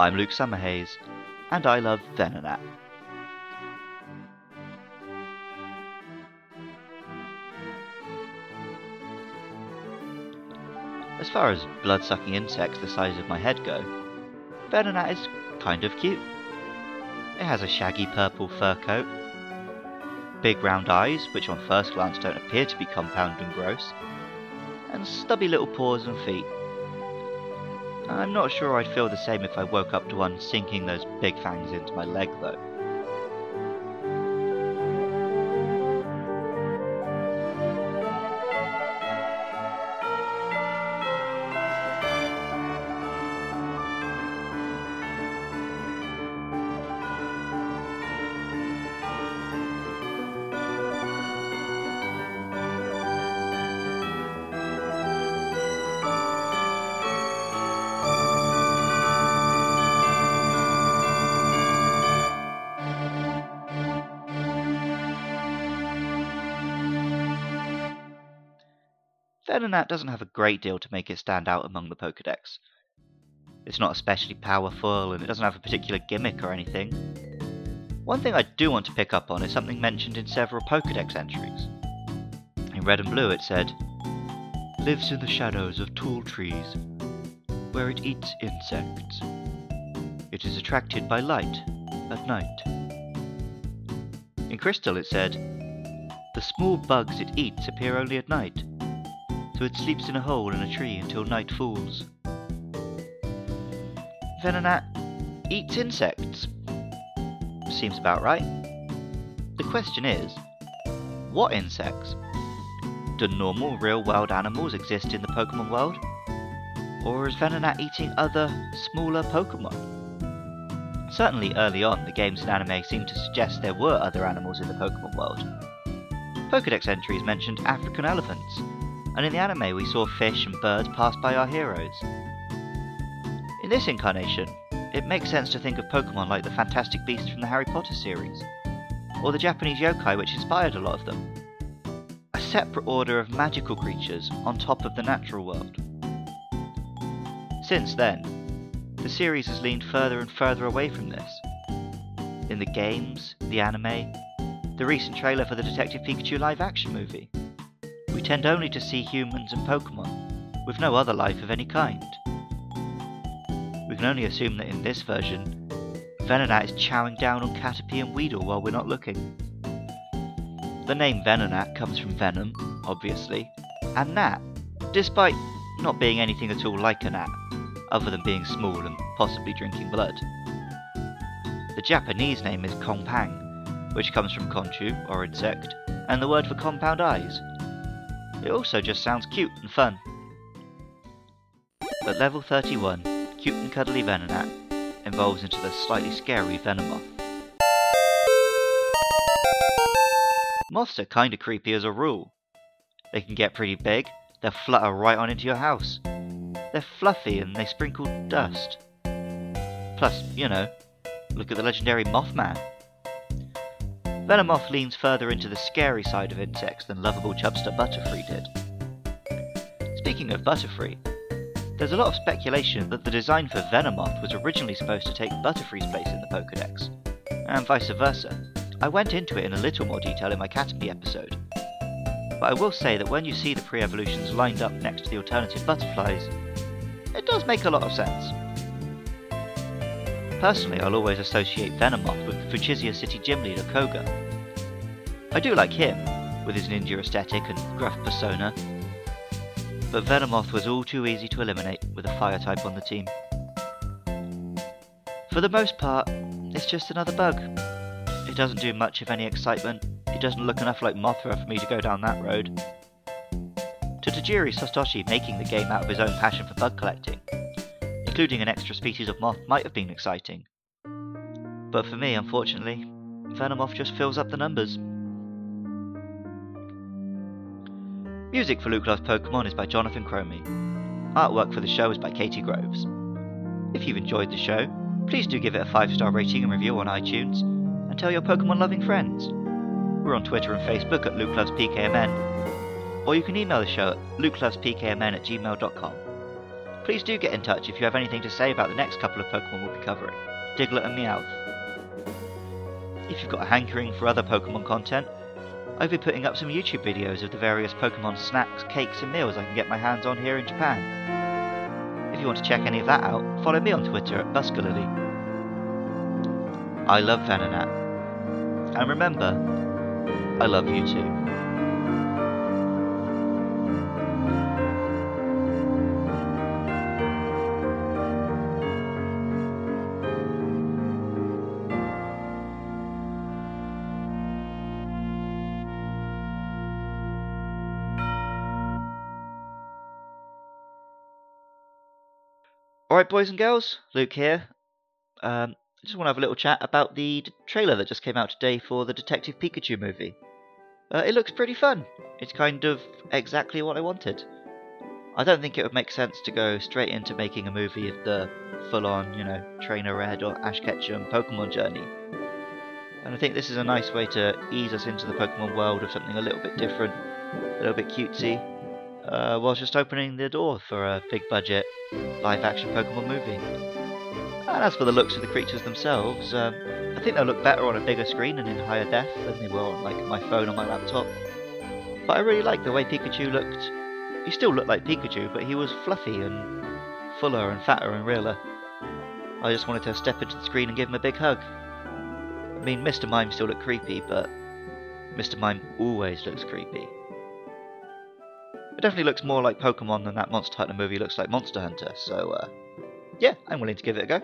I'm Luke Summerhaze, and I love Venonat. As far as blood-sucking insects the size of my head go, Venonat is kind of cute. It has a shaggy purple fur coat, big round eyes, which on first glance don't appear to be compound and gross, and stubby little paws and feet. I'm not sure I'd feel the same if I woke up to one sinking those big fangs into my leg though. Venonat doesn't have a great deal to make it stand out among the Pokedex. It's not especially powerful, and it doesn't have a particular gimmick or anything. One thing I do want to pick up on is something mentioned in several Pokedex entries. In red and blue it said, Lives in the shadows of tall trees, where it eats insects. It is attracted by light at night. In crystal it said, The small bugs it eats appear only at night so it sleeps in a hole in a tree until night falls. Venonat eats insects. Seems about right. The question is, what insects? Do normal, real world animals exist in the Pokemon world? Or is Venonat eating other, smaller Pokemon? Certainly early on, the games and anime seemed to suggest there were other animals in the Pokemon world. Pokedex entries mentioned African elephants, and in the anime we saw fish and birds pass by our heroes. In this incarnation, it makes sense to think of Pokemon like the fantastic beasts from the Harry Potter series, or the Japanese yokai which inspired a lot of them. A separate order of magical creatures on top of the natural world. Since then, the series has leaned further and further away from this. In the games, the anime, the recent trailer for the Detective Pikachu live action movie, we tend only to see humans and Pokemon, with no other life of any kind. We can only assume that in this version, Venonat is chowing down on Caterpie and Weedle while we're not looking. The name Venonat comes from venom, obviously, and Nat, despite not being anything at all like a gnat, other than being small and possibly drinking blood. The Japanese name is Kompang, which comes from konchu, or insect, and the word for compound eyes, it also just sounds cute and fun. But level 31, cute and cuddly Venonat evolves into the slightly scary Venomoth. Moths are kinda creepy as a rule. They can get pretty big, they'll flutter right on into your house. They're fluffy and they sprinkle dust. Plus, you know, look at the legendary Mothman. Venomoth leans further into the scary side of insects than lovable chubster Butterfree did. Speaking of Butterfree, there's a lot of speculation that the design for Venomoth was originally supposed to take Butterfree's place in the Pokedex, and vice versa. I went into it in a little more detail in my Caterpie episode, but I will say that when you see the pre-evolutions lined up next to the alternative butterflies, it does make a lot of sense. Personally, I'll always associate Venomoth with the Fuchsia City gym leader Koga. I do like him, with his ninja aesthetic and gruff persona, but Venomoth was all too easy to eliminate with a fire type on the team. For the most part, it's just another bug. It doesn't do much of any excitement, it doesn't look enough like Mothra for me to go down that road. To Tajiri Satoshi making the game out of his own passion for bug collecting, including an extra species of moth might have been exciting. But for me, unfortunately, Venomoth just fills up the numbers. Music for Luke Loves Pokemon is by Jonathan Cromie. Artwork for the show is by Katie Groves. If you've enjoyed the show, please do give it a 5 star rating and review on iTunes, and tell your Pokemon loving friends. We're on Twitter and Facebook at Luke Loves PKMN, or you can email the show at lukelovespkmn at gmail.com. please do get in touch if you have anything to say about the next couple of Pokemon we'll be covering, Diglett and Meowth. If you've got a hankering for other Pokemon content, I'll be putting up some YouTube videos of the various Pokemon snacks, cakes and meals I can get my hands on here in Japan. If you want to check any of that out, follow me on Twitter at Buskalily. I love Venonat. And remember, I love you too. Alright, boys and girls, Luke here. Um, I just want to have a little chat about the d- trailer that just came out today for the Detective Pikachu movie. Uh, it looks pretty fun. It's kind of exactly what I wanted. I don't think it would make sense to go straight into making a movie of the full on, you know, Trainer Red or Ash Ketchum Pokemon journey. And I think this is a nice way to ease us into the Pokemon world of something a little bit different, a little bit cutesy, uh, while just opening the door for a big budget live action Pokemon movie. And as for the looks of the creatures themselves, um, I think they'll look better on a bigger screen and in higher def than they will on like my phone or my laptop. But I really like the way Pikachu looked. He still looked like Pikachu, but he was fluffy and fuller and fatter and realer. I just wanted to step into the screen and give him a big hug. I mean, Mr. Mime still looked creepy, but Mr. Mime always looks creepy. It definitely looks more like Pokemon than that Monster Hunter movie looks like Monster Hunter, so uh, yeah, I'm willing to give it a go.